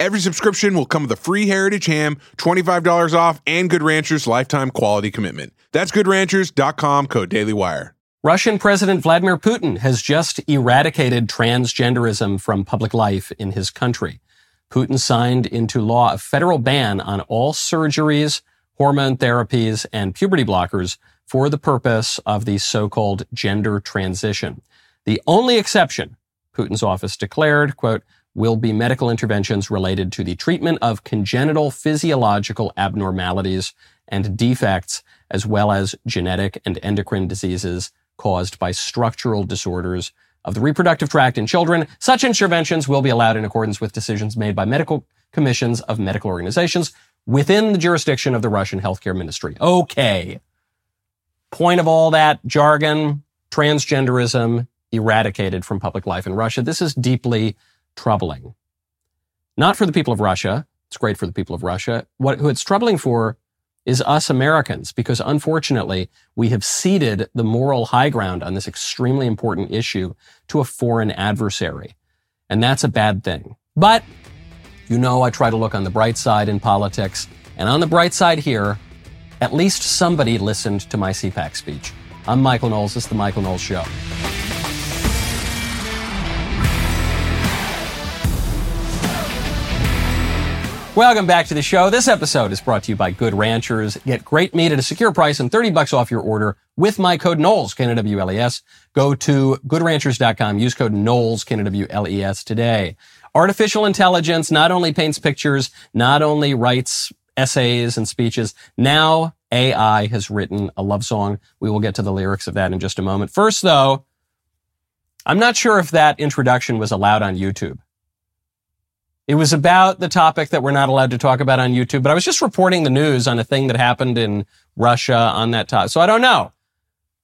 Every subscription will come with a free Heritage ham, $25 off, and Good Ranchers lifetime quality commitment. That's goodranchers.com, code DailyWire. Russian President Vladimir Putin has just eradicated transgenderism from public life in his country. Putin signed into law a federal ban on all surgeries, hormone therapies, and puberty blockers for the purpose of the so-called gender transition. The only exception, Putin's office declared, quote, will be medical interventions related to the treatment of congenital physiological abnormalities and defects, as well as genetic and endocrine diseases caused by structural disorders of the reproductive tract in children. Such interventions will be allowed in accordance with decisions made by medical commissions of medical organizations within the jurisdiction of the Russian healthcare ministry. Okay. Point of all that jargon, transgenderism eradicated from public life in Russia. This is deeply troubling. Not for the people of Russia. It's great for the people of Russia. What who it's troubling for is us Americans, because unfortunately, we have ceded the moral high ground on this extremely important issue to a foreign adversary. And that's a bad thing. But, you know, I try to look on the bright side in politics. And on the bright side here, at least somebody listened to my CPAC speech. I'm Michael Knowles. This is The Michael Knowles Show. Welcome back to the show. This episode is brought to you by Good Ranchers. Get great meat at a secure price and 30 bucks off your order with my code Knowles, K-N-W-L-E-S. Go to goodranchers.com. Use code Knowles, K-N-W-L-E-S today. Artificial intelligence not only paints pictures, not only writes essays and speeches. Now AI has written a love song. We will get to the lyrics of that in just a moment. First though, I'm not sure if that introduction was allowed on YouTube. It was about the topic that we're not allowed to talk about on YouTube, but I was just reporting the news on a thing that happened in Russia on that topic. So I don't know.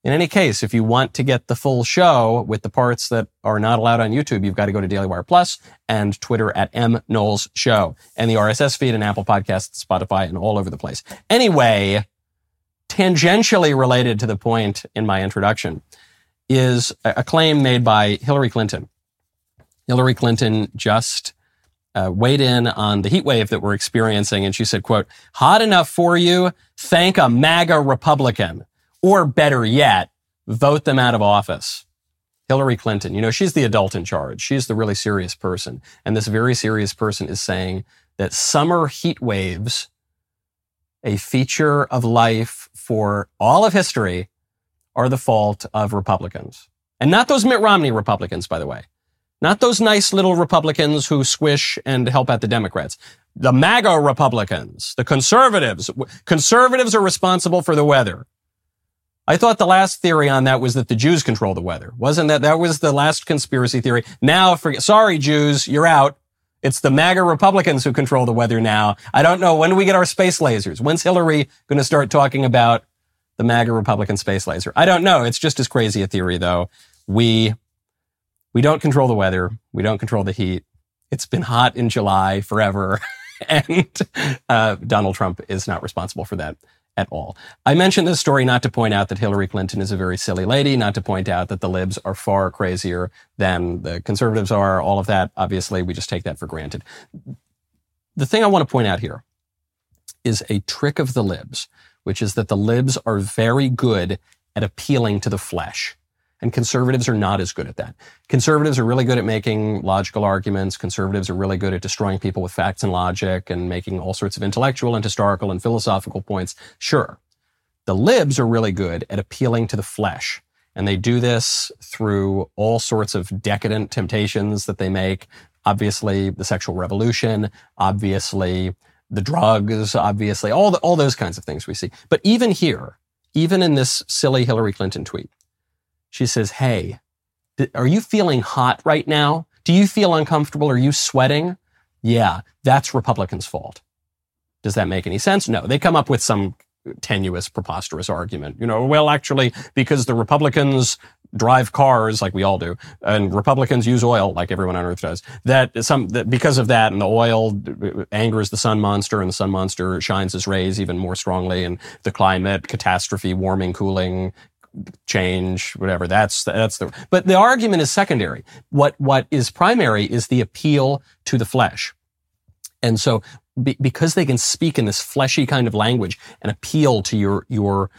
In any case, if you want to get the full show with the parts that are not allowed on YouTube, you've got to go to Daily Wire Plus and Twitter at M Knowles Show and the RSS feed and Apple Podcasts, Spotify, and all over the place. Anyway, tangentially related to the point in my introduction is a claim made by Hillary Clinton. Hillary Clinton just uh, weighed in on the heat wave that we're experiencing, and she said, "quote Hot enough for you? Thank a MAGA Republican, or better yet, vote them out of office." Hillary Clinton, you know, she's the adult in charge. She's the really serious person, and this very serious person is saying that summer heat waves, a feature of life for all of history, are the fault of Republicans, and not those Mitt Romney Republicans, by the way. Not those nice little Republicans who squish and help out the Democrats. The MAGA Republicans, the conservatives. Conservatives are responsible for the weather. I thought the last theory on that was that the Jews control the weather. Wasn't that, that was the last conspiracy theory. Now, forget, sorry, Jews, you're out. It's the MAGA Republicans who control the weather now. I don't know. When do we get our space lasers? When's Hillary going to start talking about the MAGA Republican space laser? I don't know. It's just as crazy a theory, though. We we don't control the weather. We don't control the heat. It's been hot in July forever. and uh, Donald Trump is not responsible for that at all. I mentioned this story not to point out that Hillary Clinton is a very silly lady, not to point out that the libs are far crazier than the conservatives are, all of that. Obviously, we just take that for granted. The thing I want to point out here is a trick of the libs, which is that the libs are very good at appealing to the flesh. And conservatives are not as good at that. Conservatives are really good at making logical arguments. Conservatives are really good at destroying people with facts and logic and making all sorts of intellectual and historical and philosophical points. Sure. The libs are really good at appealing to the flesh. And they do this through all sorts of decadent temptations that they make. Obviously, the sexual revolution, obviously, the drugs, obviously, all, the, all those kinds of things we see. But even here, even in this silly Hillary Clinton tweet, she says, Hey, are you feeling hot right now? Do you feel uncomfortable? Are you sweating? Yeah, that's Republicans' fault. Does that make any sense? No. They come up with some tenuous, preposterous argument. You know, well, actually, because the Republicans drive cars like we all do, and Republicans use oil like everyone on earth does. That some that because of that, and the oil angers the sun monster, and the sun monster shines his rays even more strongly, and the climate catastrophe, warming, cooling, change, whatever. That's that's the. But the argument is secondary. What what is primary is the appeal to the flesh. And so be, because they can speak in this fleshy kind of language and appeal to your, your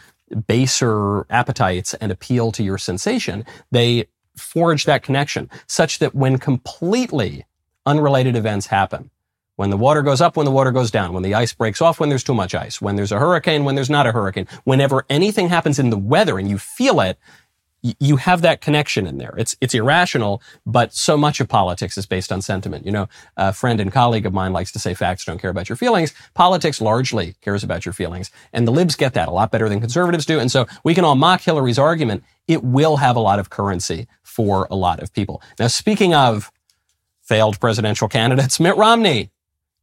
baser appetites and appeal to your sensation, they forge that connection such that when completely unrelated events happen, when the water goes up, when the water goes down, when the ice breaks off, when there's too much ice, when there's a hurricane, when there's not a hurricane, whenever anything happens in the weather and you feel it, you have that connection in there. It's it's irrational, but so much of politics is based on sentiment. You know, a friend and colleague of mine likes to say facts don't care about your feelings. Politics largely cares about your feelings, and the libs get that a lot better than conservatives do. And so we can all mock Hillary's argument. It will have a lot of currency for a lot of people. Now, speaking of failed presidential candidates, Mitt Romney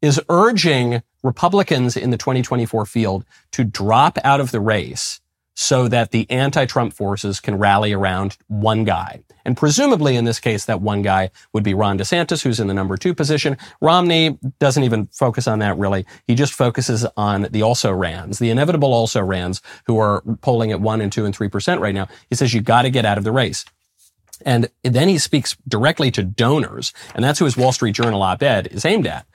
is urging Republicans in the 2024 field to drop out of the race so that the anti-Trump forces can rally around one guy. And presumably in this case, that one guy would be Ron DeSantis, who's in the number two position. Romney doesn't even focus on that really. He just focuses on the also rans, the inevitable also rans who are polling at one and two and three percent right now. He says you got to get out of the race. And then he speaks directly to donors, and that's who his Wall Street Journal op-ed is aimed at.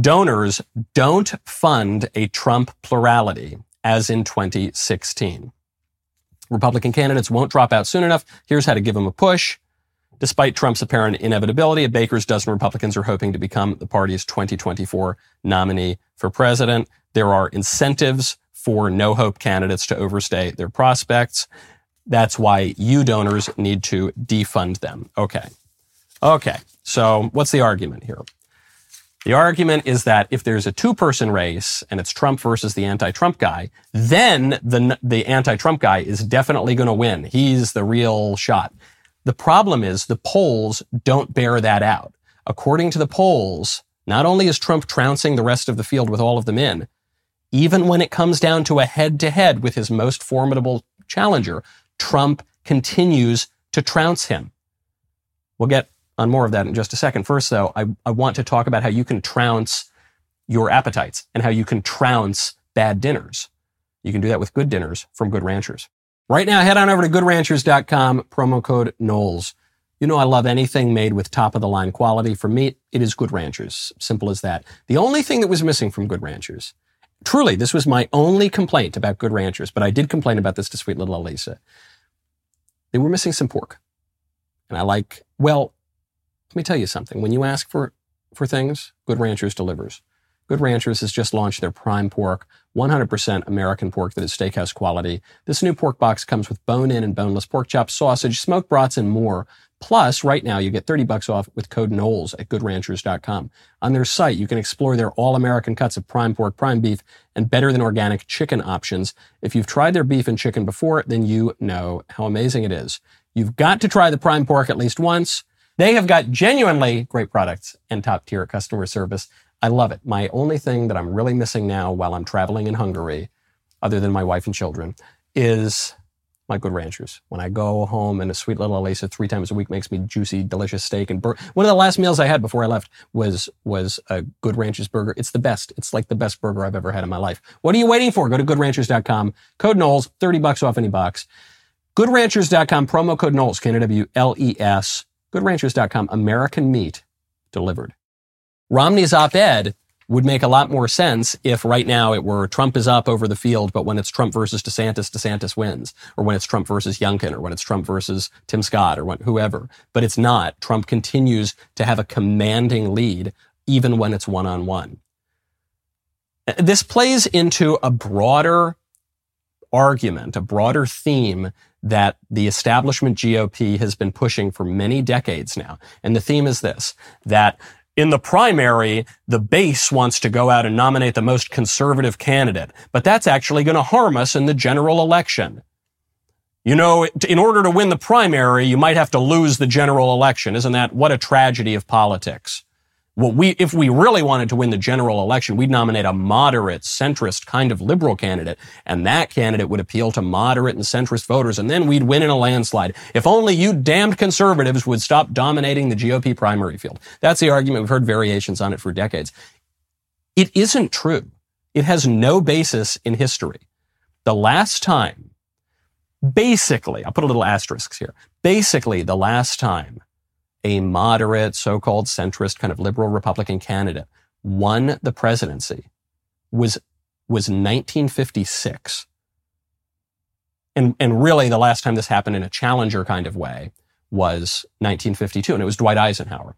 Donors don't fund a Trump plurality as in 2016. Republican candidates won't drop out soon enough. Here's how to give them a push. Despite Trump's apparent inevitability, a baker's dozen Republicans are hoping to become the party's 2024 nominee for president. There are incentives for no hope candidates to overstay their prospects. That's why you donors need to defund them. Okay. Okay. So what's the argument here? The argument is that if there's a two-person race and it's Trump versus the anti-Trump guy, then the, the anti-Trump guy is definitely going to win. He's the real shot. The problem is the polls don't bear that out. According to the polls, not only is Trump trouncing the rest of the field with all of them in, even when it comes down to a head-to-head with his most formidable challenger, Trump continues to trounce him. We'll get on more of that in just a second. First, though, I, I want to talk about how you can trounce your appetites and how you can trounce bad dinners. You can do that with good dinners from Good Ranchers. Right now, head on over to goodranchers.com, promo code Knowles. You know, I love anything made with top of the line quality. For me, it is Good Ranchers. Simple as that. The only thing that was missing from Good Ranchers, truly, this was my only complaint about Good Ranchers, but I did complain about this to sweet little Alisa. They were missing some pork. And I like, well, let me tell you something. When you ask for, for things, Good Ranchers delivers. Good Ranchers has just launched their prime pork, 100% American pork that is steakhouse quality. This new pork box comes with bone-in and boneless pork chops, sausage, smoked brats, and more. Plus, right now, you get 30 bucks off with code Knowles at goodranchers.com. On their site, you can explore their all-American cuts of prime pork, prime beef, and better than organic chicken options. If you've tried their beef and chicken before, then you know how amazing it is. You've got to try the prime pork at least once. They have got genuinely great products and top tier customer service. I love it. My only thing that I'm really missing now while I'm traveling in Hungary, other than my wife and children, is my good ranchers. When I go home and a sweet little Alisa three times a week makes me juicy, delicious steak and bur- one of the last meals I had before I left was was a Good Ranchers burger. It's the best. It's like the best burger I've ever had in my life. What are you waiting for? Go to goodranchers.com. Code Knowles, 30 bucks off any box. Goodranchers.com, promo code Knowles, K-N-W-L-E-S. GoodRanchers.com, American meat delivered. Romney's op-ed would make a lot more sense if right now it were Trump is up over the field, but when it's Trump versus DeSantis, DeSantis wins, or when it's Trump versus Youngkin, or when it's Trump versus Tim Scott, or when, whoever. But it's not. Trump continues to have a commanding lead, even when it's one-on-one. This plays into a broader argument, a broader theme that the establishment GOP has been pushing for many decades now. And the theme is this, that in the primary, the base wants to go out and nominate the most conservative candidate, but that's actually going to harm us in the general election. You know, in order to win the primary, you might have to lose the general election. Isn't that what a tragedy of politics? What we, if we really wanted to win the general election, we'd nominate a moderate, centrist kind of liberal candidate, and that candidate would appeal to moderate and centrist voters, and then we'd win in a landslide. If only you damned conservatives would stop dominating the GOP primary field. That's the argument. We've heard variations on it for decades. It isn't true. It has no basis in history. The last time, basically, I'll put a little asterisk here. Basically, the last time a moderate, so-called centrist kind of liberal Republican candidate won the presidency was, was 1956. And, and really the last time this happened in a challenger kind of way was 1952, and it was Dwight Eisenhower.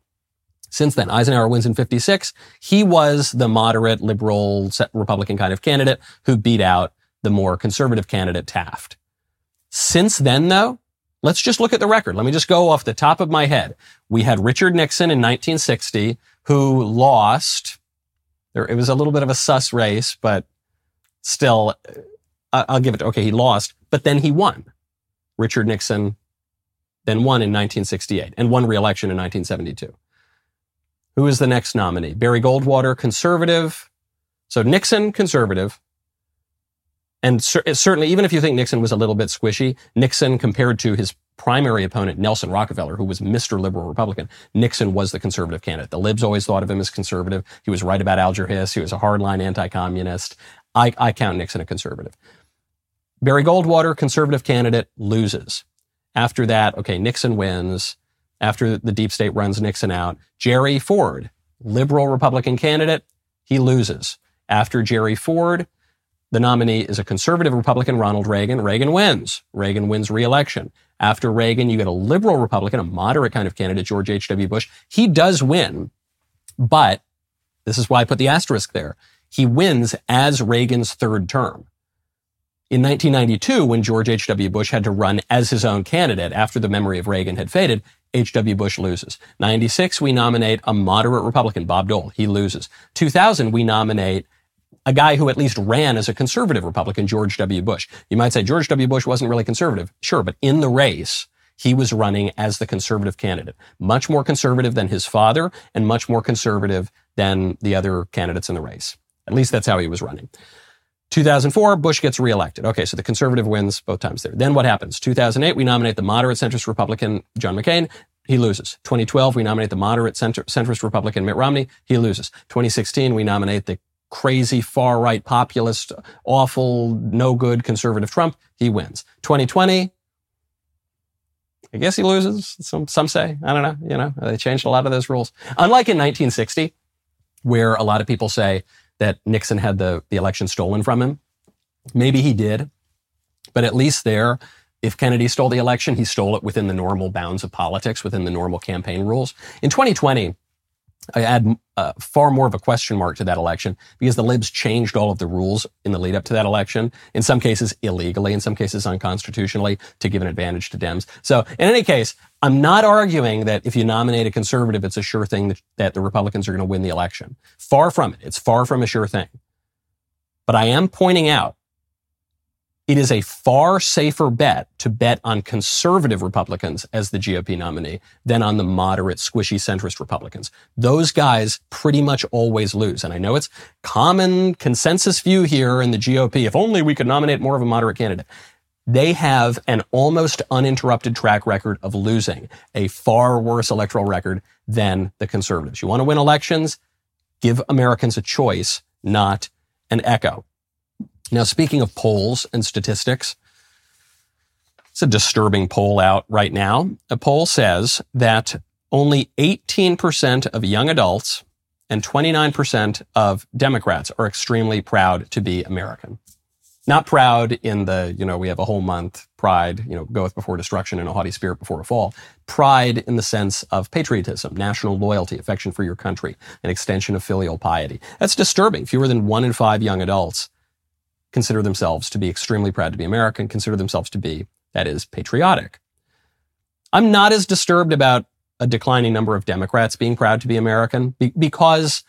Since then, Eisenhower wins in 56. He was the moderate, liberal, Republican kind of candidate who beat out the more conservative candidate Taft. Since then, though, Let's just look at the record. Let me just go off the top of my head. We had Richard Nixon in 1960 who lost. There, it was a little bit of a sus race, but still, uh, I'll give it. Okay, he lost, but then he won. Richard Nixon then won in 1968 and won re-election in 1972. Who is the next nominee? Barry Goldwater, conservative. So Nixon, conservative. And cer- certainly, even if you think Nixon was a little bit squishy, Nixon compared to his primary opponent, Nelson Rockefeller, who was Mr. Liberal Republican, Nixon was the conservative candidate. The libs always thought of him as conservative. He was right about Alger Hiss. He was a hardline anti-communist. I, I count Nixon a conservative. Barry Goldwater, conservative candidate, loses. After that, okay, Nixon wins. After the deep state runs Nixon out, Jerry Ford, liberal Republican candidate, he loses. After Jerry Ford, the nominee is a conservative Republican, Ronald Reagan. Reagan wins. Reagan wins re-election. After Reagan, you get a liberal Republican, a moderate kind of candidate, George H.W. Bush. He does win, but this is why I put the asterisk there. He wins as Reagan's third term. In 1992, when George H.W. Bush had to run as his own candidate after the memory of Reagan had faded, H.W. Bush loses. 96, we nominate a moderate Republican, Bob Dole. He loses. 2000, we nominate a guy who at least ran as a conservative Republican, George W. Bush. You might say George W. Bush wasn't really conservative. Sure, but in the race, he was running as the conservative candidate. Much more conservative than his father and much more conservative than the other candidates in the race. At least that's how he was running. 2004, Bush gets reelected. Okay, so the conservative wins both times there. Then what happens? 2008, we nominate the moderate centrist Republican John McCain. He loses. 2012, we nominate the moderate centrist Republican Mitt Romney. He loses. 2016, we nominate the crazy far right populist, awful, no good conservative Trump, he wins. 2020, I guess he loses. Some, some say. I don't know. You know, they changed a lot of those rules. Unlike in 1960, where a lot of people say that Nixon had the, the election stolen from him. Maybe he did, but at least there, if Kennedy stole the election, he stole it within the normal bounds of politics, within the normal campaign rules. In 2020, I add uh, far more of a question mark to that election because the libs changed all of the rules in the lead up to that election. In some cases illegally, in some cases unconstitutionally to give an advantage to Dems. So in any case, I'm not arguing that if you nominate a conservative, it's a sure thing that, that the Republicans are going to win the election. Far from it. It's far from a sure thing. But I am pointing out it is a far safer bet to bet on conservative Republicans as the GOP nominee than on the moderate, squishy centrist Republicans. Those guys pretty much always lose. And I know it's common consensus view here in the GOP. If only we could nominate more of a moderate candidate. They have an almost uninterrupted track record of losing a far worse electoral record than the conservatives. You want to win elections? Give Americans a choice, not an echo. Now, speaking of polls and statistics, it's a disturbing poll out right now. A poll says that only 18% of young adults and 29% of Democrats are extremely proud to be American. Not proud in the, you know, we have a whole month, pride, you know, goeth before destruction and a haughty spirit before a fall. Pride in the sense of patriotism, national loyalty, affection for your country, an extension of filial piety. That's disturbing. Fewer than one in five young adults consider themselves to be extremely proud to be American, consider themselves to be, that is, patriotic. I'm not as disturbed about a declining number of Democrats being proud to be American be- because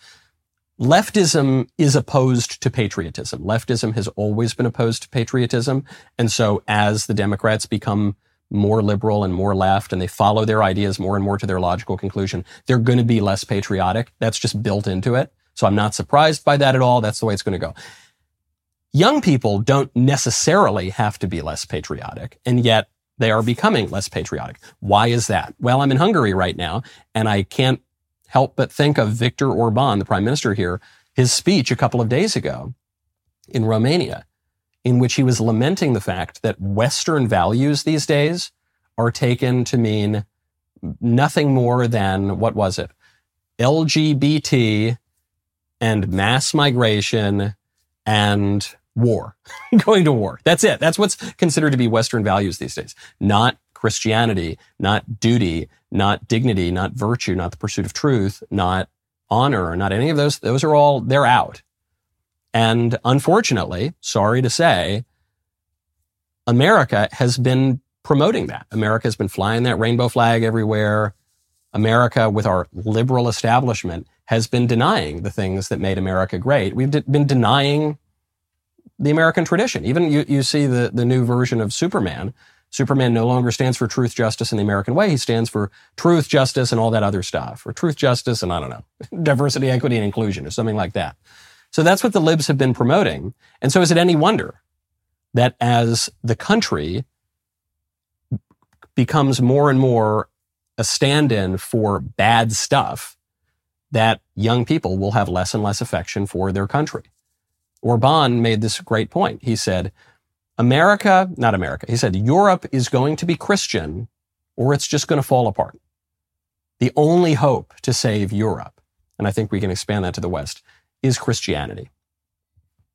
leftism is opposed to patriotism. Leftism has always been opposed to patriotism. And so as the Democrats become more liberal and more left and they follow their ideas more and more to their logical conclusion, they're going to be less patriotic. That's just built into it. So I'm not surprised by that at all. That's the way it's going to go. Young people don't necessarily have to be less patriotic, and yet they are becoming less patriotic. Why is that? Well, I'm in Hungary right now, and I can't help but think of Viktor Orban, the prime minister here, his speech a couple of days ago in Romania, in which he was lamenting the fact that Western values these days are taken to mean nothing more than, what was it? LGBT and mass migration and war, going to war. That's it. That's what's considered to be Western values these days. Not Christianity, not duty, not dignity, not virtue, not the pursuit of truth, not honor, not any of those. Those are all, they're out. And unfortunately, sorry to say, America has been promoting that. America has been flying that rainbow flag everywhere. America, with our liberal establishment, has been denying the things that made America great. We've been denying the American tradition. Even you, you see the, the new version of Superman. Superman no longer stands for truth, justice, and the American way. He stands for truth, justice, and all that other stuff, or truth, justice, and I don't know, diversity, equity, and inclusion, or something like that. So that's what the libs have been promoting. And so is it any wonder that as the country becomes more and more a stand-in for bad stuff, that young people will have less and less affection for their country. Orban made this great point. He said, America, not America, he said, Europe is going to be Christian or it's just going to fall apart. The only hope to save Europe, and I think we can expand that to the West, is Christianity.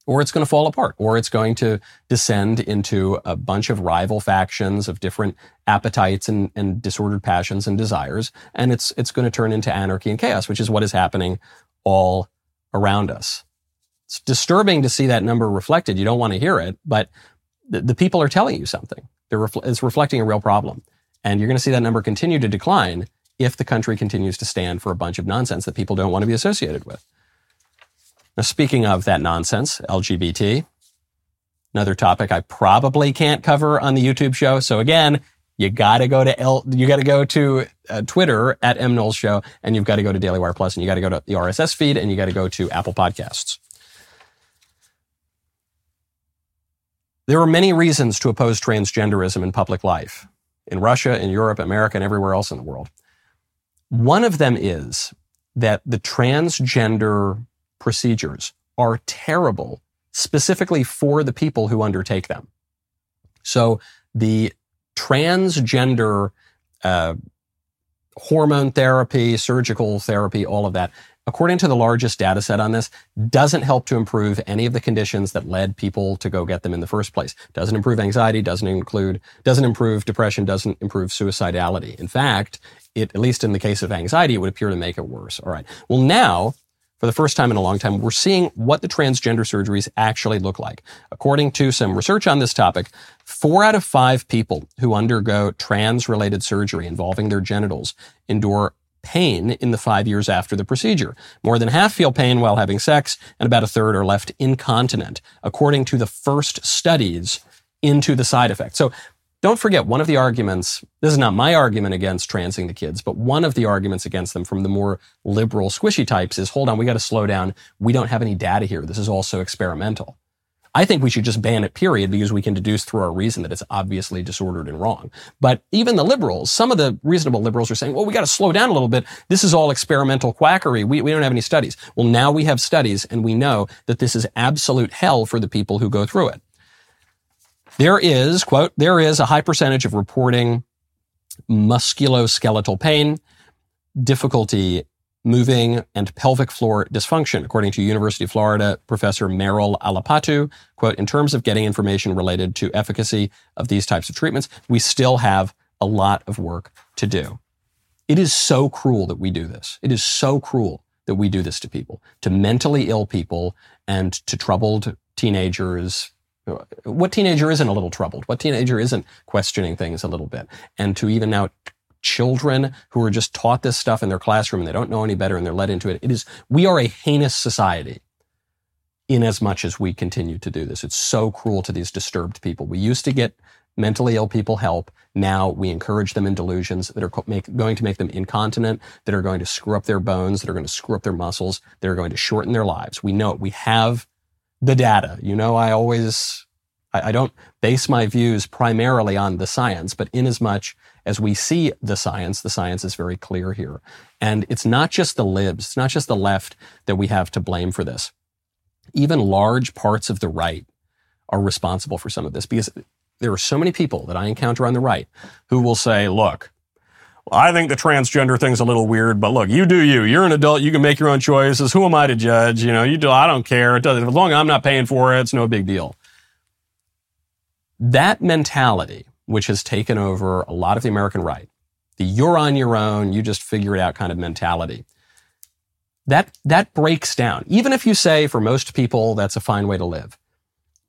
Or it's going to fall apart, or it's going to descend into a bunch of rival factions of different appetites and, and disordered passions and desires, and it's, it's going to turn into anarchy and chaos, which is what is happening all around us. It's disturbing to see that number reflected. You don't want to hear it, but the, the people are telling you something. Refl- it's reflecting a real problem. And you're going to see that number continue to decline if the country continues to stand for a bunch of nonsense that people don't want to be associated with. Now, speaking of that nonsense, LGBT, another topic I probably can't cover on the YouTube show. So again, you gotta go to L, you gotta go to uh, Twitter at M Knowles Show, and you've got to go to Daily Wire Plus, and you got to go to the RSS feed, and you got to go to Apple Podcasts. There are many reasons to oppose transgenderism in public life, in Russia, in Europe, America, and everywhere else in the world. One of them is that the transgender procedures are terrible, specifically for the people who undertake them. So the transgender uh, hormone therapy, surgical therapy, all of that according to the largest data set on this, doesn't help to improve any of the conditions that led people to go get them in the first place. Doesn't improve anxiety, doesn't include, doesn't improve depression, doesn't improve suicidality. In fact, it, at least in the case of anxiety, it would appear to make it worse. All right. Well, now, for the first time in a long time, we're seeing what the transgender surgeries actually look like. According to some research on this topic, four out of five people who undergo trans related surgery involving their genitals endure pain in the five years after the procedure. More than half feel pain while having sex, and about a third are left incontinent, according to the first studies into the side effects. So don't forget, one of the arguments, this is not my argument against transing the kids, but one of the arguments against them from the more liberal, squishy types is, hold on, we got to slow down. We don't have any data here. This is also experimental. I think we should just ban it, period, because we can deduce through our reason that it's obviously disordered and wrong. But even the liberals, some of the reasonable liberals are saying, well, we got to slow down a little bit. This is all experimental quackery. We, we don't have any studies. Well, now we have studies and we know that this is absolute hell for the people who go through it. There is, quote, there is a high percentage of reporting musculoskeletal pain, difficulty moving, and pelvic floor dysfunction, according to University of Florida professor Meryl Alappattu. Quote, in terms of getting information related to efficacy of these types of treatments, we still have a lot of work to do. It is so cruel that we do this. It is so cruel that we do this to people, to mentally ill people and to troubled teenagers, What teenager isn't a little troubled? What teenager isn't questioning things a little bit? And to even now children who are just taught this stuff in their classroom and they don't know any better and they're led into it. It is, we are a heinous society in as much as we continue to do this. It's so cruel to these disturbed people. We used to get mentally ill people help. Now we encourage them in delusions that are make, going to make them incontinent, that are going to screw up their bones, that are going to screw up their muscles, that are going to shorten their lives. We know it. We have the data. You know, I always, I, I don't base my views primarily on the science, but in as much as we see the science, the science is very clear here. And it's not just the libs, it's not just the left that we have to blame for this. Even large parts of the right are responsible for some of this because there are so many people that I encounter on the right who will say, look, I think the transgender thing's a little weird, but look, you do you. You're an adult. You can make your own choices. Who am I to judge? You know, you do. I don't care. It doesn't, as long as I'm not paying for it, it's no big deal. That mentality, which has taken over a lot of the American right, the you're on your own, you just figure it out kind of mentality, that, that breaks down. Even if you say for most people that's a fine way to live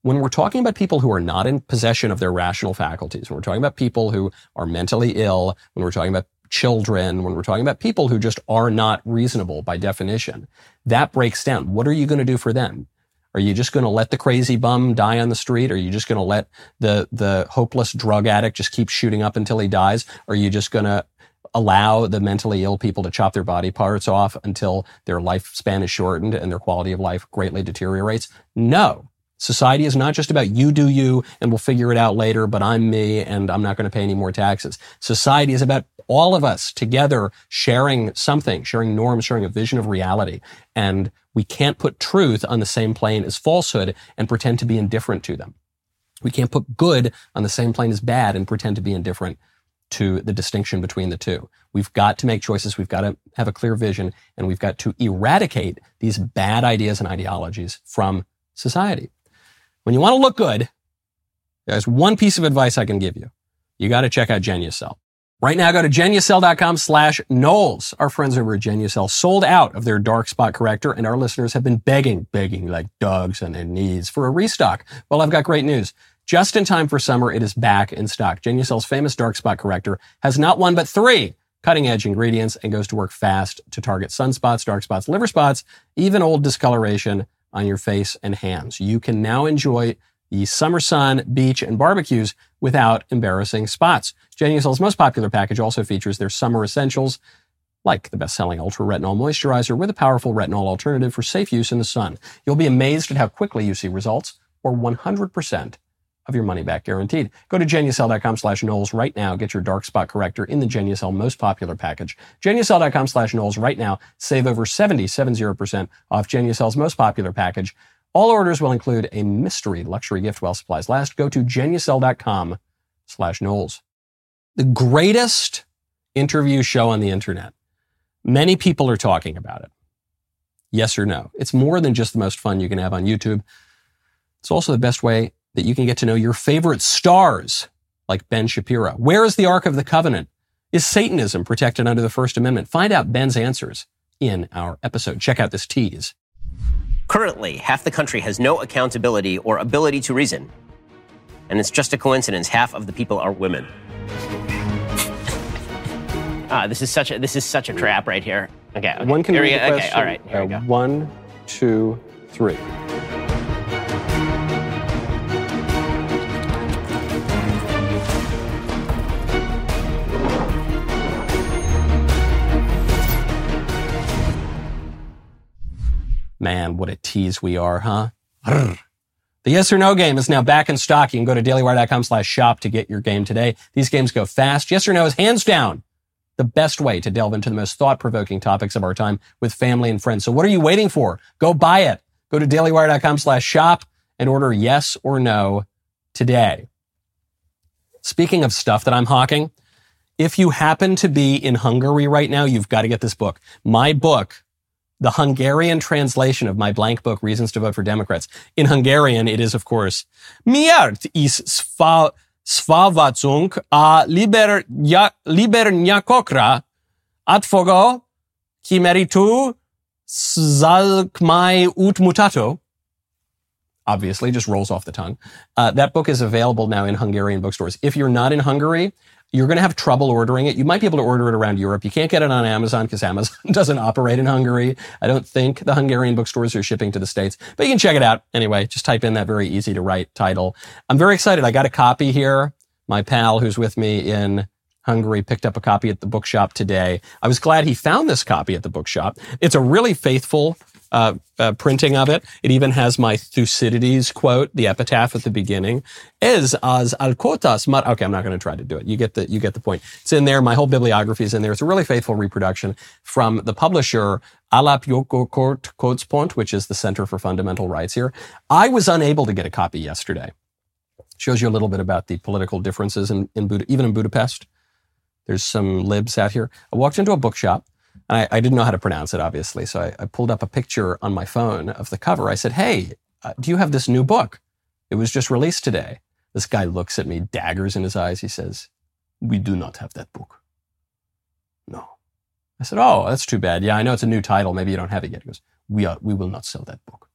when we're talking about people who are not in possession of their rational faculties, when we're talking about people who are mentally ill, when we're talking about children, when we're talking about people who just are not reasonable by definition, that breaks down. What are you going to do for them? Are you just going to let the crazy bum die on the street? Are you just going to let the, the hopeless drug addict just keep shooting up until he dies? Are you just going to allow the mentally ill people to chop their body parts off until their lifespan is shortened and their quality of life greatly deteriorates? No. Society is not just about you do you and we'll figure it out later, but I'm me and I'm not going to pay any more taxes. Society is about all of us together sharing something, sharing norms, sharing a vision of reality. And we can't put truth on the same plane as falsehood and pretend to be indifferent to them. We can't put good on the same plane as bad and pretend to be indifferent to the distinction between the two. We've got to make choices. We've got to have a clear vision and we've got to eradicate these bad ideas and ideologies from society. When you want to look good, there's one piece of advice I can give you. You got to check out Genucel. Right now, go to genucel.com slash Knowles. Our friends over at Genucel sold out of their dark spot corrector, and our listeners have been begging, begging like dogs on their knees for a restock. Well, I've got great news. Just in time for summer, it is back in stock. Genucel's famous dark spot corrector has not one but three cutting edge ingredients and goes to work fast to target sunspots, dark spots, liver spots, even old discoloration on your face and hands. You can now enjoy the summer sun, beach, and barbecues without embarrassing spots. Genucel's most popular package also features their summer essentials, like the best-selling Ultra Retinol Moisturizer with a powerful retinol alternative for safe use in the sun. You'll be amazed at how quickly you see results, or 100% of your money back guaranteed. Go to genucel.com slash Knowles right now. Get your dark spot corrector in the Genucel most popular package. Genucel.com slash Knowles right now. Save over 70, 70% off Genucel's most popular package. All orders will include a mystery luxury gift while supplies last. Go to genucel.com slash Knowles. The greatest interview show on the internet. Many people are talking about it. Yes or no? It's more than just the most fun you can have on YouTube. It's also the best way that you can get to know your favorite stars, like Ben Shapiro. Where is the Ark of the Covenant? Is Satanism protected under the First Amendment? Find out Ben's answers in our episode. Check out this tease. Currently, half the country has no accountability or ability to reason. And it's just a coincidence half of the people are women. Ah, this is such a this is such a trap right here. Okay, okay. One can here read we the question. Okay, all right, here we Uh, go. One, two, three. Man, what a tease we are, huh? The yes or no game is now back in stock. You can go to dailywire.com slash shop to get your game today. These games go fast. Yes or no is hands down the best way to delve into the most thought-provoking topics of our time with family and friends. So what are you waiting for? Go buy it. Go to dailywire.com slash shop and order yes or no today. Speaking of stuff that I'm hawking, if you happen to be in Hungary right now, you've got to get this book. My book, the Hungarian translation of my blank book, Reasons to Vote for Democrats. In Hungarian, it is, of course, Miért is szavazunk a liber, ja, libernyakokra átfogó kimeritú zalkmai utmutato. obviously, just rolls off the tongue. Uh, that book is available now in Hungarian bookstores. If you're not in Hungary, you're going to have trouble ordering it. You might be able to order it around Europe. You can't get it on Amazon because Amazon doesn't operate in Hungary. I don't think the Hungarian bookstores are shipping to the States, but you can check it out anyway. Just type in that very easy to write title. I'm very excited. I got a copy here. My pal who's with me in Hungary picked up a copy at the bookshop today. I was glad he found this copy at the bookshop. It's a really faithful uh, uh, printing of it. It even has my Thucydides quote, the epitaph at the beginning, is as alkotas mat. Okay, I'm not going to try to do it. You get the you get the point. It's in there. My whole bibliography is in there. It's a really faithful reproduction from the publisher Alapjogokortkockpont, which is the Center for Fundamental Rights here. I was unable to get a copy yesterday. Shows you a little bit about the political differences in, in Bud- even in Budapest. There's some libs out here. I walked into a bookshop I, I, didn't know how to pronounce it, obviously. So I, I, pulled up a picture on my phone of the cover. I said, Hey, uh, do you have this new book? It was just released today. This guy looks at me, daggers in his eyes. He says, We do not have that book. No. I said, Oh, that's too bad. Yeah, I know it's a new title. Maybe you don't have it yet. He goes, We, are, we will not sell that book.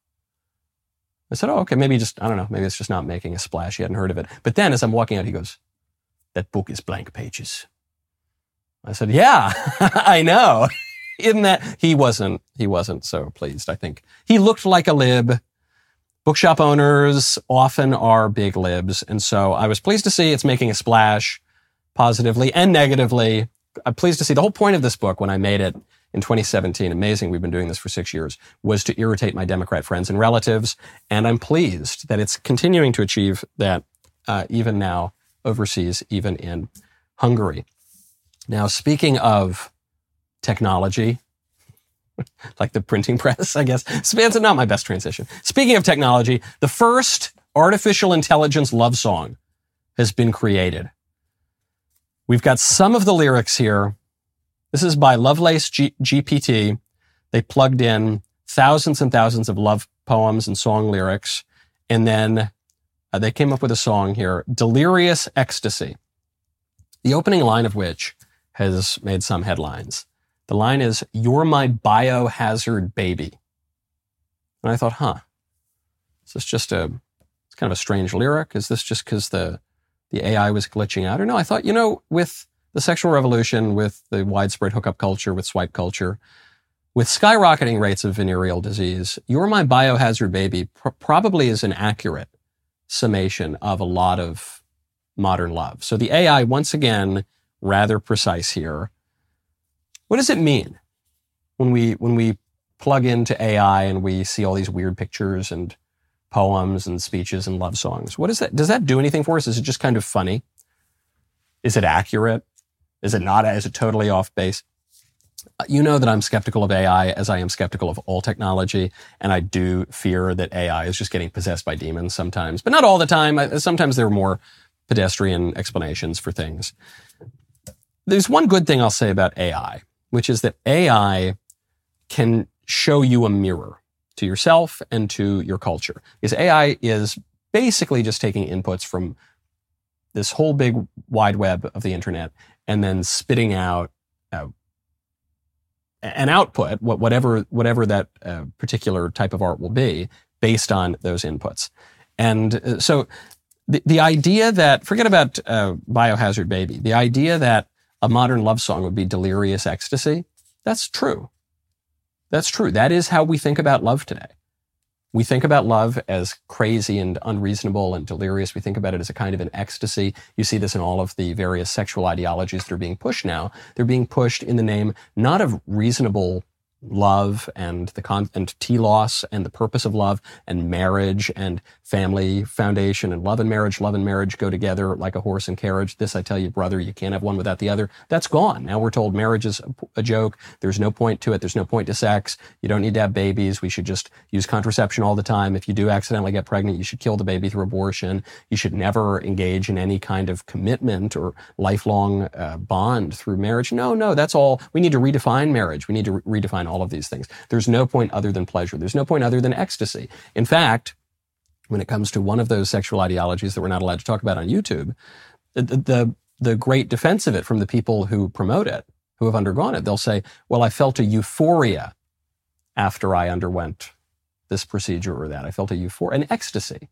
I said, Oh, okay. Maybe just, I don't know. Maybe it's just not making a splash. He hadn't heard of it. But then as I'm walking out, he goes, That book is blank pages. I said, yeah, I know. In that he wasn't, he wasn't so pleased, I think. He looked like a lib. Bookshop owners often are big libs. And so I was pleased to see it's making a splash positively and negatively. I'm pleased to see the whole point of this book when I made it in 2017, amazing, we've been doing this for six years, was to irritate my Democrat friends and relatives. And I'm pleased that it's continuing to achieve that uh, even now overseas, even in Hungary. Now, speaking of technology, like the printing press, I guess. It's not my best transition. Speaking of technology, the first artificial intelligence love song has been created. We've got some of the lyrics here. This is by Lovelace G- GPT. They plugged in thousands and thousands of love poems and song lyrics. And then uh, they came up with a song here, Delirious Ecstasy. The opening line of which has made some headlines. The line is, You're my biohazard baby. And I thought, huh, is this just a, it's kind of a strange lyric? Is this just because the, the AI was glitching out? Or no, I thought, you know, with the sexual revolution, with the widespread hookup culture, with swipe culture, with skyrocketing rates of venereal disease, You're My Biohazard Baby pr- probably is an accurate summation of a lot of modern love. So the AI, once again, rather precise here. What does it mean when we, when we plug into AI and we see all these weird pictures and poems and speeches and love songs? What is that? Does that do anything for us? Is it just kind of funny? Is it accurate? Is it not? Is it totally off base? Uh, you know that I'm skeptical of AI as I am skeptical of all technology. And I do fear that AI is just getting possessed by demons sometimes, but not all the time. Sometimes there are more pedestrian explanations for things. There's one good thing I'll say about AI, which is that AI can show you a mirror to yourself and to your culture. Because AI is basically just taking inputs from this whole big wide web of the internet and then spitting out uh, an output, whatever whatever that uh, particular type of art will be, based on those inputs. And uh, so, the the idea that forget about uh, biohazard baby, the idea that a modern love song would be delirious ecstasy. That's true. That's true. That is how we think about love today. We think about love as crazy and unreasonable and delirious. We think about it as a kind of an ecstasy. You see this in all of the various sexual ideologies that are being pushed now. They're being pushed in the name not of reasonable love and the con- and telos and the purpose of love and marriage and family foundation and love and marriage love and marriage go together like a horse and carriage. This i tell you brother you can't have one without the other. That's gone. Now we're told marriage is a, joke. There's no point to it. There's no point to sex. You don't need to have babies. We should just use contraception all the time. If you do accidentally get pregnant you should kill the baby through abortion. You should never engage in any kind of commitment or lifelong uh, bond through marriage. No no that's all. We need to redefine marriage. We need to re- redefine all of these things. There's no point other than pleasure. There's no point other than ecstasy. In fact, when it comes to one of those sexual ideologies that we're not allowed to talk about on YouTube, the, the, the great defense of it from the people who promote it, who have undergone it, they'll say, well, I felt a euphoria after I underwent this procedure or that. I felt a euphoria, an ecstasy.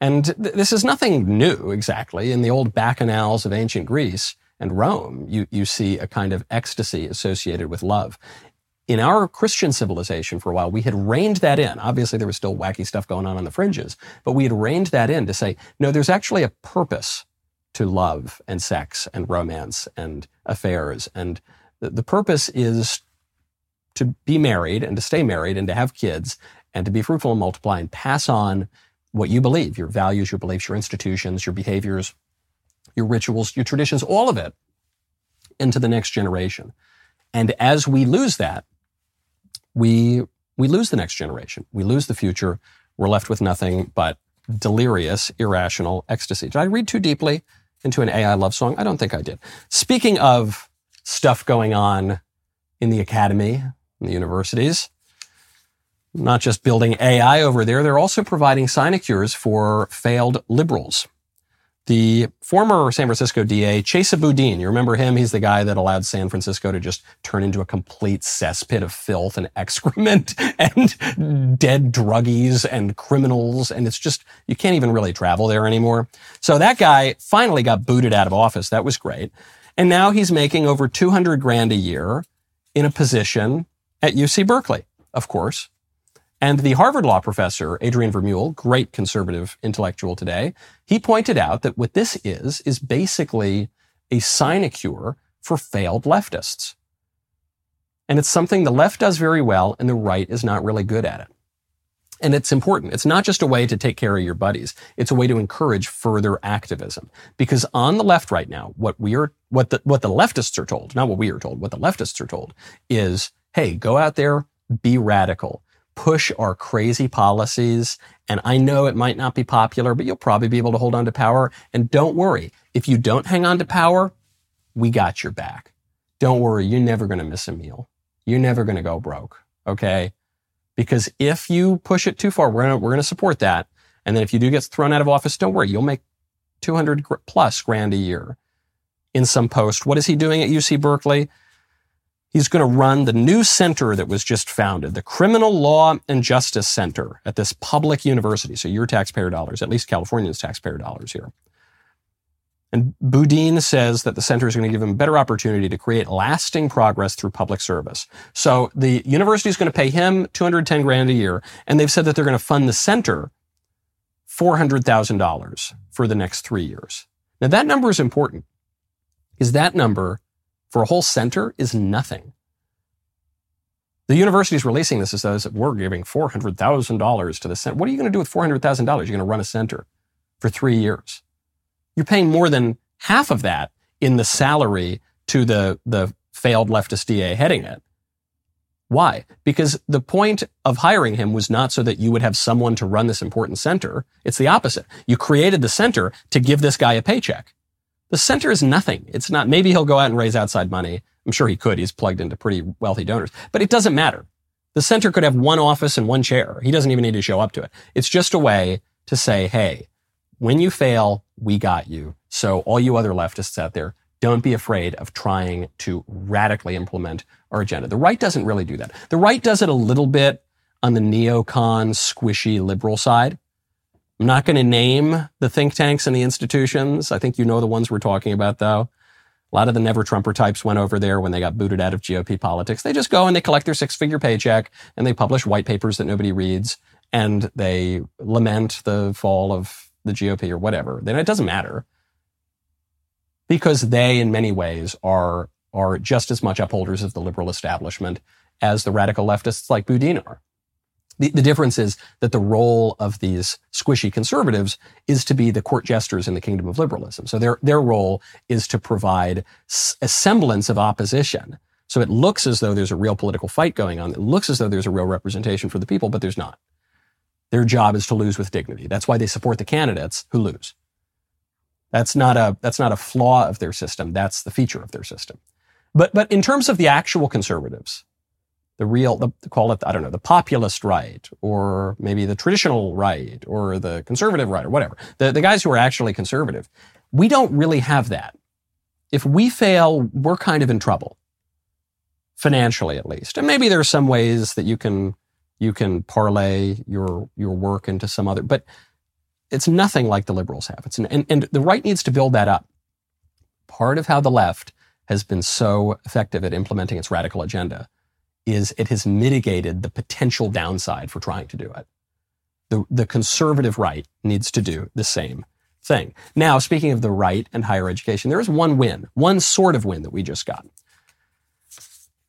And th- this is nothing new exactly. In the old bacchanals of ancient Greece and Rome, you, you see a kind of ecstasy associated with love. In our Christian civilization for a while, we had reined that in. Obviously, there was still wacky stuff going on on the fringes, but we had reined that in to say, no, there's actually a purpose to love and sex and romance and affairs. And the, the purpose is to be married and to stay married and to have kids and to be fruitful and multiply and pass on what you believe, your values, your beliefs, your institutions, your behaviors, your rituals, your traditions, all of it into the next generation. And as we lose that, we, we lose the next generation. We lose the future. We're left with nothing but delirious, irrational ecstasy. Did I read too deeply into an AI love song? I don't think I did. Speaking of stuff going on in the academy, in the universities, not just building AI over there, they're also providing sinecures for failed liberals. The former San Francisco DA, Chesa Boudin, you remember him? He's the guy that allowed San Francisco to just turn into a complete cesspit of filth and excrement and dead druggies and criminals. And it's just, you can't even really travel there anymore. So that guy finally got booted out of office. That was great. And now he's making over 200 grand a year in a position at UC Berkeley, of course. And the Harvard law professor, Adrian Vermeule, great conservative intellectual today, he pointed out that what this is, is basically a sinecure for failed leftists. And it's something the left does very well and the right is not really good at it. And it's important. It's not just a way to take care of your buddies. It's a way to encourage further activism. Because on the left right now, what we are, what the, what the leftists are told, not what we are told, what the leftists are told is, hey, go out there, be radical push our crazy policies. And I know it might not be popular, but you'll probably be able to hold on to power. And don't worry. If you don't hang on to power, we got your back. Don't worry. You're never going to miss a meal. You're never going to go broke. Okay. Because if you push it too far, we're going we're to support that. And then if you do get thrown out of office, don't worry. You'll make 200 plus grand a year in some post. What is he doing at UC Berkeley? He's going to run the new center that was just founded, the Criminal Law and Justice Center at this public university. So your taxpayer dollars, at least California's taxpayer dollars here. And Boudin says that the center is going to give him a better opportunity to create lasting progress through public service. So the university is going to pay him 210 grand a year. And they've said that they're going to fund the center $400,000 for the next three years. Now that number is important because that number for a whole center is nothing. The university is releasing this as though we're giving $400,000 to the center. What are you going to do with $400,000? You're going to run a center for three years. You're paying more than half of that in the salary to the, the failed leftist DA heading it. Why? Because the point of hiring him was not so that you would have someone to run this important center. It's the opposite. You created the center to give this guy a paycheck. The center is nothing. It's not, maybe he'll go out and raise outside money. I'm sure he could. He's plugged into pretty wealthy donors, but it doesn't matter. The center could have one office and one chair. He doesn't even need to show up to it. It's just a way to say, Hey, when you fail, we got you. So all you other leftists out there, don't be afraid of trying to radically implement our agenda. The right doesn't really do that. The right does it a little bit on the neocon, squishy liberal side. I'm not going to name the think tanks and the institutions. I think you know the ones we're talking about, though. A lot of the never Trumper types went over there when they got booted out of GOP politics. They just go and they collect their six figure paycheck and they publish white papers that nobody reads and they lament the fall of the GOP or whatever. Then it doesn't matter because they, in many ways, are, are just as much upholders of the liberal establishment as the radical leftists like Boudin are. The, the, difference is that the role of these squishy conservatives is to be the court jesters in the kingdom of liberalism. So their, their role is to provide a semblance of opposition. So it looks as though there's a real political fight going on. It looks as though there's a real representation for the people, but there's not. Their job is to lose with dignity. That's why they support the candidates who lose. That's not a, that's not a flaw of their system. That's the feature of their system. But, but in terms of the actual conservatives, the real, the, call it, I don't know, the populist right, or maybe the traditional right, or the conservative right, or whatever. The, the guys who are actually conservative. We don't really have that. If we fail, we're kind of in trouble. Financially, at least. And maybe there are some ways that you can You can parlay your your work into some other, but it's nothing like the liberals have. It's an, and, and the right needs to build that up. Part of how the left has been so effective at implementing its radical agenda is it has mitigated the potential downside for trying to do it. The, the conservative right needs to do the same thing. Now, speaking of the right and higher education, there is one win, one sort of win that we just got.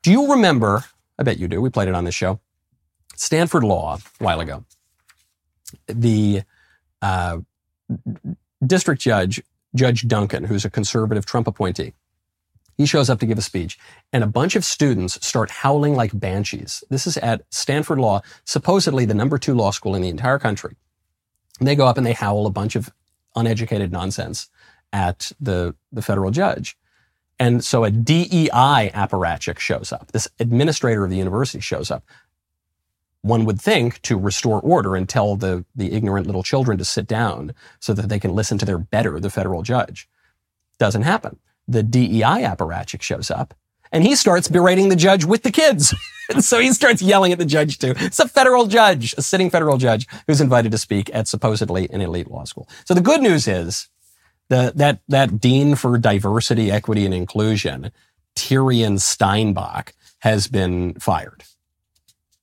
Do you remember? I bet you do. We played it on this show. Stanford Law a while ago. The uh, district judge, Judge Duncan, who's a conservative Trump appointee, he shows up to give a speech, and a bunch of students start howling like banshees. This is at Stanford Law, supposedly the number two law school in the entire country. And they go up and they howl a bunch of uneducated nonsense at the, the federal judge. And so a DEI apparatchik shows up. This administrator of the university shows up. One would think to restore order and tell the, the ignorant little children to sit down so that they can listen to their better, the federal judge. Doesn't happen the DEI apparatchik shows up and he starts berating the judge with the kids. and so he starts yelling at the judge too. It's a federal judge, a sitting federal judge who's invited to speak at supposedly an elite law school. So the good news is the, that, that dean for diversity, equity, and inclusion, Tirien Steinbach, has been fired.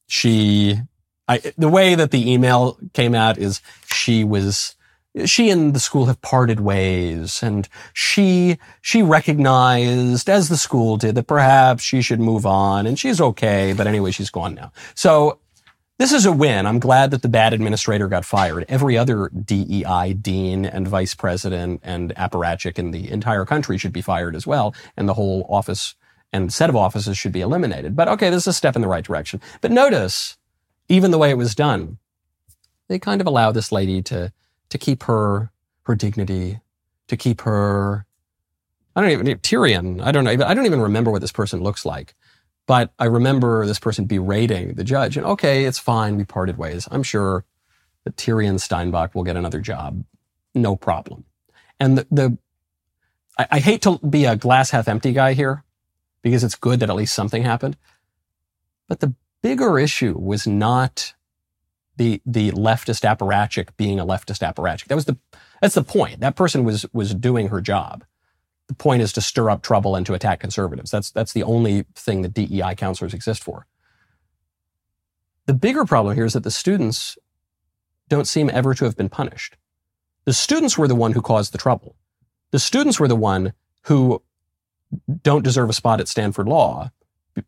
She, I, the way that the email came out is she was she and the school have parted ways and she, she recognized, as the school did, that perhaps she should move on and she's okay, but anyway, she's gone now. So this is a win. I'm glad that the bad administrator got fired. Every other DEI dean and vice president and apparatchik in the entire country should be fired as well. And the whole office and set of offices should be eliminated. But okay, this is a step in the right direction. But notice, even the way it was done, they kind of allow this lady to to keep her her dignity, to keep her. I don't even Tirien. I don't know. I don't even remember what this person looks like, but I remember this person berating the judge. And okay, it's fine. We parted ways. I'm sure that Tirien Steinbach will get another job, no problem. And the, the I, I hate to be a glass half empty guy here, because it's good that at least something happened. But the bigger issue was not the the leftist apparatchik being a leftist apparatchik. That was the that's the point. That person was was doing her job. The point is to stir up trouble and to attack conservatives. That's that's the only thing that DEI counselors exist for. The bigger problem here is that the students don't seem ever to have been punished. The students were the one who caused the trouble. The students were the one who don't deserve a spot at Stanford Law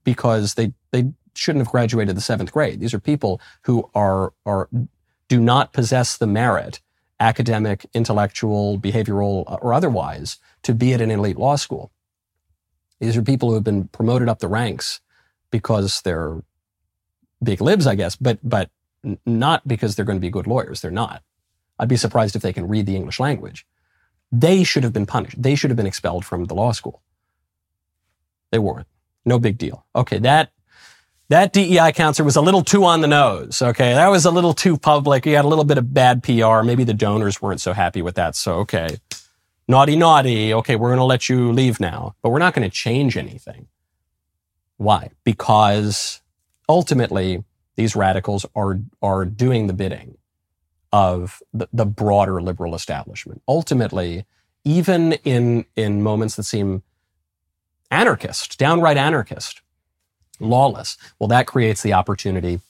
because they they shouldn't have graduated the seventh grade. These are people who are, are, do not possess the merit, academic, intellectual, behavioral, uh, or otherwise, to be at an elite law school. These are people who have been promoted up the ranks because they're big libs, I guess, but, but not because they're going to be good lawyers. They're not. I'd be surprised if they can read the English language. They should have been punished. They should have been expelled from the law school. They weren't. No big deal. Okay, that that DEI counselor was a little too on the nose. Okay. That was a little too public. You had a little bit of bad PR. Maybe the donors weren't so happy with that. So, okay. Naughty, naughty. Okay. We're going to let you leave now, but we're not going to change anything. Why? Because ultimately these radicals are, are doing the bidding of the, the broader liberal establishment. Ultimately, even in, in moments that seem anarchist, downright anarchist, lawless. Well, that creates the opportunity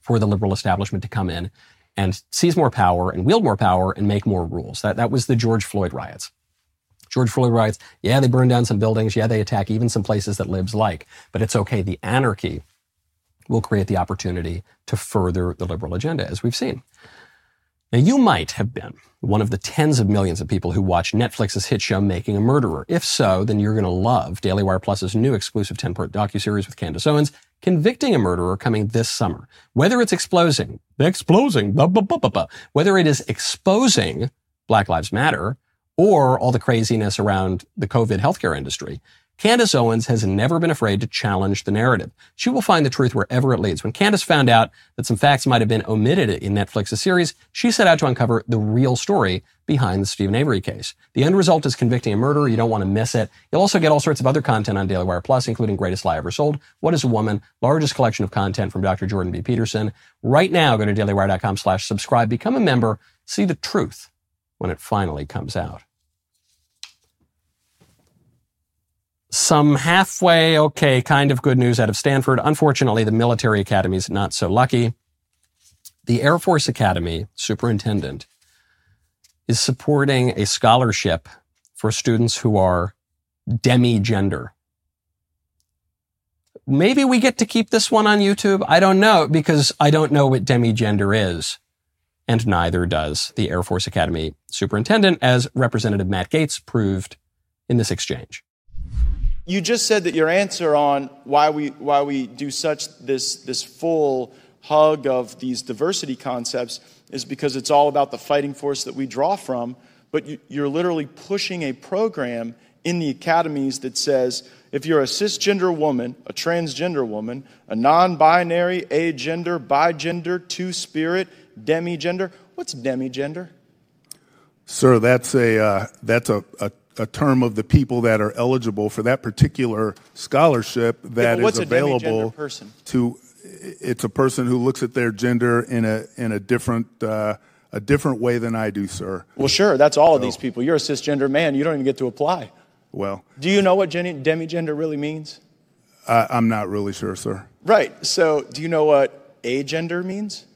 for the liberal establishment to come in and seize more power and wield more power and make more rules. That, that was the George Floyd riots. George Floyd riots, yeah, they burn down some buildings. Yeah, they attack even some places that libs like, but it's okay. The anarchy will create the opportunity to further the liberal agenda, as we've seen. Now, you might have been one of the tens of millions of people who watch Netflix's hit show Making a Murderer. If so, then you're going to love Daily Wire Plus's new exclusive 10-part docuseries with Candace Owens, Convicting a Murderer, coming this summer. Whether it's exposing, exposing, blah, blah, blah, blah, blah, whether it is exposing Black Lives Matter or all the craziness around the COVID healthcare industry, Candace Owens has never been afraid to challenge the narrative. She will find the truth wherever it leads. When Candace found out that some facts might have been omitted in Netflix's series, she set out to uncover the real story behind the Steven Avery case. The end result is convicting a murderer. You don't want to miss it. You'll also get all sorts of other content on Daily Wire Plus, including Greatest Lie Ever Sold, What is a Woman, largest collection of content from Dr. Jordan B. Peterson. Right now, go to dailywire.com slash subscribe, become a member, see the truth when it finally comes out. Some halfway okay kind of good news out of Stanford. Unfortunately, the military academy is not so lucky. The Air Force Academy superintendent is supporting a scholarship for students who are demi-gender. Maybe we get to keep this one on YouTube. I don't know because I don't know what demi-gender is. And neither does the Air Force Academy superintendent, as Representative Matt Gaetz proved in this exchange. You just said that your answer on why we, why we do such this, this full hug of these diversity concepts is because it's all about the fighting force that we draw from. But you, you're literally pushing a program in the academies that says if you're a cisgender woman, a transgender woman, a non binary, agender, bigender, two spirit, demigender, what's demigender? Sir, that's a, uh, that's a, a a term of the people that are eligible for that particular scholarship that is available to it's a person who looks at their gender in a in a different uh, a different way than I do, sir. Well, sure, that's all so, of these people. You're a cisgender man. You don't even get to apply. Well, do you know what demigender really means? I, I'm not really sure, sir. Right. So, do you know what agender means?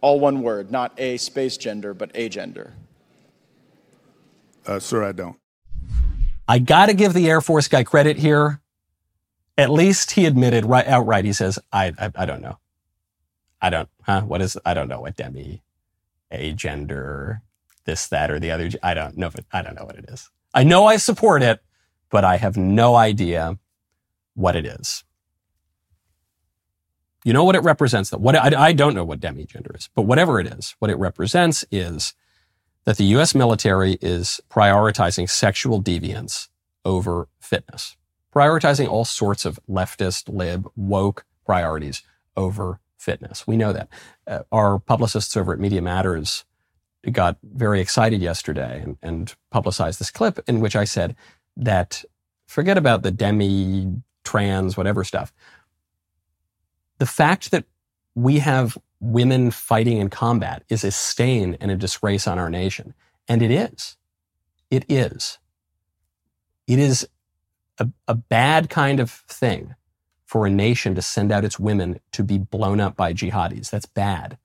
All one word, not a space gender, but agender. Uh, sir, I don't. I got to give the Air Force guy credit here. At least he admitted right outright. He says, I, I, I don't know. I don't, huh? What is, I don't know what demi, a gender, this, that, or the other. I don't know, but I don't know what it is. I know I support it, but I have no idea what it is. You know what it represents? Though? What I, I don't know what demi gender is, but whatever it is, what it represents is that the U.S. military is prioritizing sexual deviance over fitness, prioritizing all sorts of leftist, lib, woke priorities over fitness. We know that. Uh, our publicists over at Media Matters got very excited yesterday and, and publicized this clip in which I said that forget about the demi, trans, whatever stuff. The fact that we have women fighting in combat is a stain and a disgrace on our nation. And it is. It is. It is a, a bad kind of thing for a nation to send out its women to be blown up by jihadis. That's bad.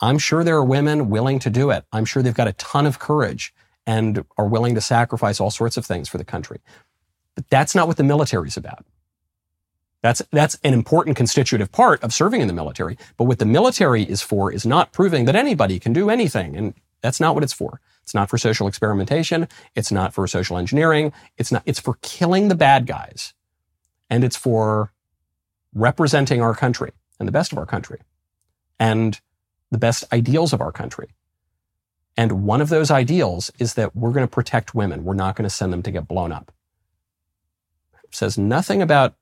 I'm sure there are women willing to do it. I'm sure they've got a ton of courage and are willing to sacrifice all sorts of things for the country. But that's not what the military is about. That's, that's an important constitutive part of serving in the military. But what the military is for is not proving that anybody can do anything. And that's not what it's for. It's not for social experimentation. It's not for social engineering. It's not, it's for killing the bad guys. And it's for representing our country and the best of our country and the best ideals of our country. And one of those ideals is that we're going to protect women. We're not going to send them to get blown up. Says nothing about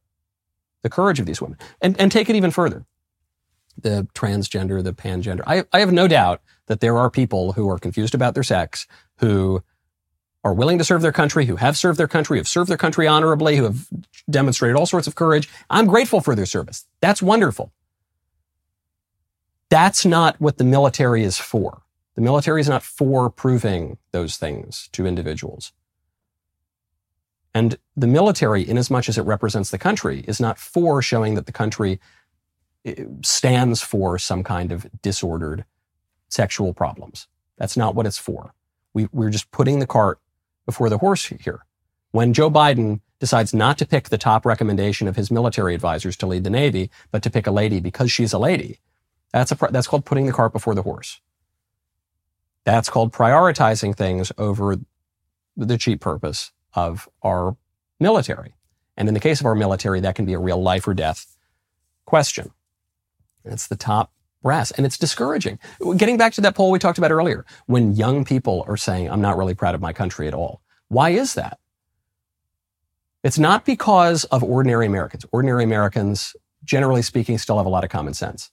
the courage of these women. And, and take it even further. The transgender, the pangender. I, I have no doubt that there are people who are confused about their sex, who are willing to serve their country, who have served their country, have served their country honorably, who have demonstrated all sorts of courage. I'm grateful for their service. That's wonderful. That's not what the military is for. The military is not for proving those things to individuals. And the military, in as much as it represents the country, is not for showing that the country eh, stands for some kind of disordered sexual problems. That's not what it's for. We, we're just putting the cart before the horse here. When Joe Biden decides not to pick the top recommendation of his military advisors to lead the Navy, but to pick a lady because she's a lady, that's, a, that's called putting the cart before the horse. That's called prioritizing things over the cheap purpose of our military. And in the case of our military, that can be a real life or death question. It's the top brass and it's discouraging. Getting back to that poll we talked about earlier, when young people are saying, I'm not really proud of my country at all. Why is that? It's not because of ordinary Americans. Ordinary Americans, generally speaking, still have a lot of common sense.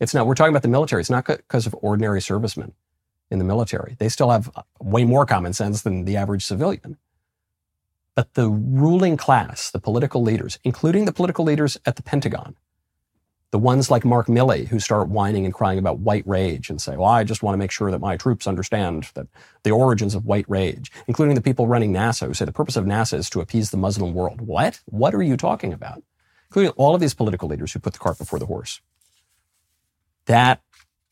It's not, we're talking about the military. It's not because of ordinary servicemen in the military. They still have way more common sense than the average civilian. But the ruling class, the political leaders, including the political leaders at the Pentagon, the ones like Mark Milley who start whining and crying about white rage and say, well, I just want to make sure that my troops understand that the origins of white rage, including the people running NASA who say the purpose of NASA is to appease the Muslim world. What? What are you talking about? Including all of these political leaders who put the cart before the horse. That,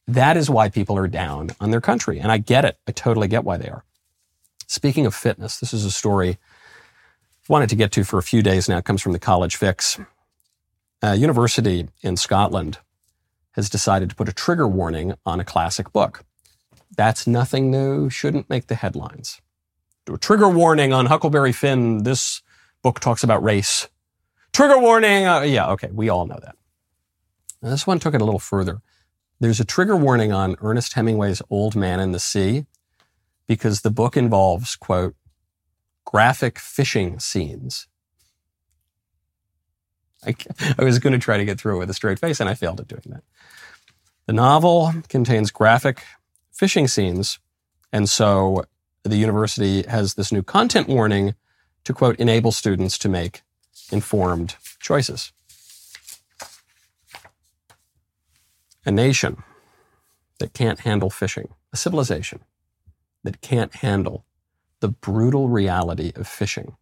that is why people are down on their country. And I get it. I totally get why they are. Speaking of fitness, this is a story wanted to get to for a few days now. Comes from the College Fix a university in Scotland has decided to put a trigger warning on a classic book. That's nothing new, shouldn't make the headlines. Do A trigger warning on Huckleberry Finn. This book talks about race. Trigger warning. Uh, yeah, okay, we all know that. Now, this one took it a little further. There's a trigger warning on Ernest Hemingway's Old Man and the Sea because the book involves, quote, graphic fishing scenes I, I was going to try to get through it with a straight face, and I failed at doing that. The novel contains graphic fishing scenes, and so the university has this new content warning to quote enable students to make informed choices. A nation that can't handle fishing, a civilization that can't handle the brutal reality of fishing,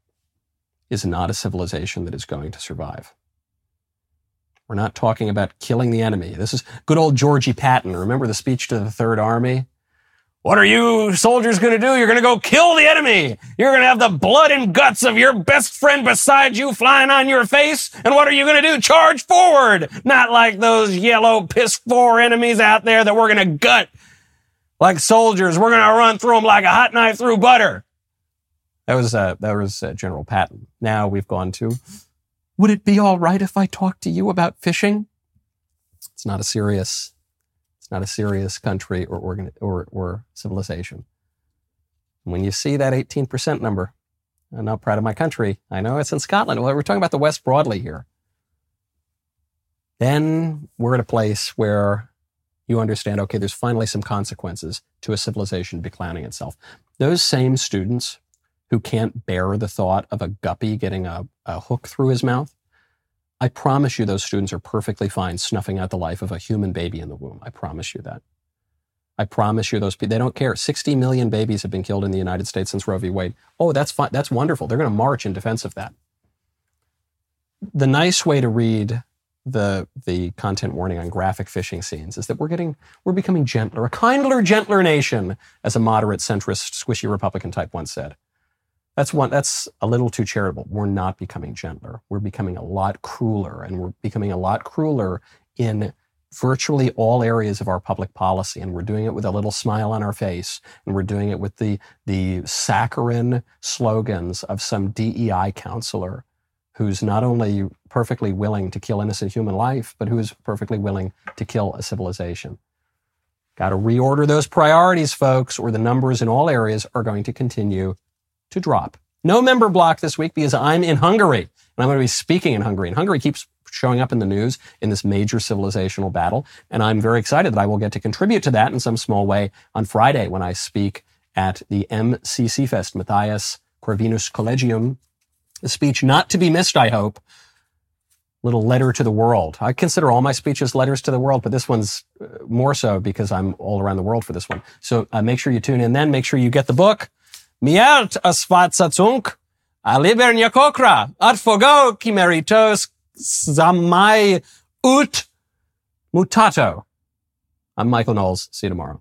is not a civilization that is going to survive. We're not talking about killing the enemy. This is good old Georgie Patton. Remember the speech to the Third Army? What are you soldiers going to do? You're going to go kill the enemy. You're going to have the blood and guts of your best friend beside you flying on your face. And what are you going to do? Charge forward. Not like those yellow piss poor enemies out there that we're going to gut like soldiers. We're going to run through them like a hot knife through butter. That was, uh, that was uh, General Patton. Now we've gone to would it be all right if I talked to you about fishing? It's not a serious, it's not a serious country or organ, or, or civilization. When you see that 18% number, I'm not proud of my country. I know it's in Scotland. Well, we're talking about the West broadly here. Then we're at a place where you understand, okay, there's finally some consequences to a civilization declining itself. Those same students who can't bear the thought of a guppy getting a, a hook through his mouth, I promise you those students are perfectly fine snuffing out the life of a human baby in the womb. I promise you that. I promise you those people, they don't care. 60 million babies have been killed in the United States since Roe v. Wade. Oh, that's fine. That's wonderful. They're going to march in defense of that. The nice way to read the, the content warning on graphic fishing scenes is that we're getting, we're becoming gentler, a kindler, gentler nation, as a moderate, centrist, squishy Republican type once said. That's one, that's a little too charitable. We're not becoming gentler. We're becoming a lot crueler and we're becoming a lot crueler in virtually all areas of our public policy. And we're doing it with a little smile on our face. And we're doing it with the, the saccharine slogans of some DEI counselor who's not only perfectly willing to kill innocent human life, but who's perfectly willing to kill a civilization. Got to reorder those priorities, folks, or the numbers in all areas are going to continue to drop. No member block this week because I'm in Hungary and I'm going to be speaking in Hungary. And Hungary keeps showing up in the news in this major civilizational battle. And I'm very excited that I will get to contribute to that in some small way on Friday when I speak at the MCC Fest, Mathias Corvinus Collegium. A speech not to be missed, I hope. Little letter to the world. I consider all my speeches letters to the world, but this one's uh, more so because I'm all around the world for this one. So uh, make sure you tune in then. Make sure you get the book. Miert asfatsacunk, alibernia kokra, at fogo zamai ut mutato. I'm Michael Knowles. See you tomorrow.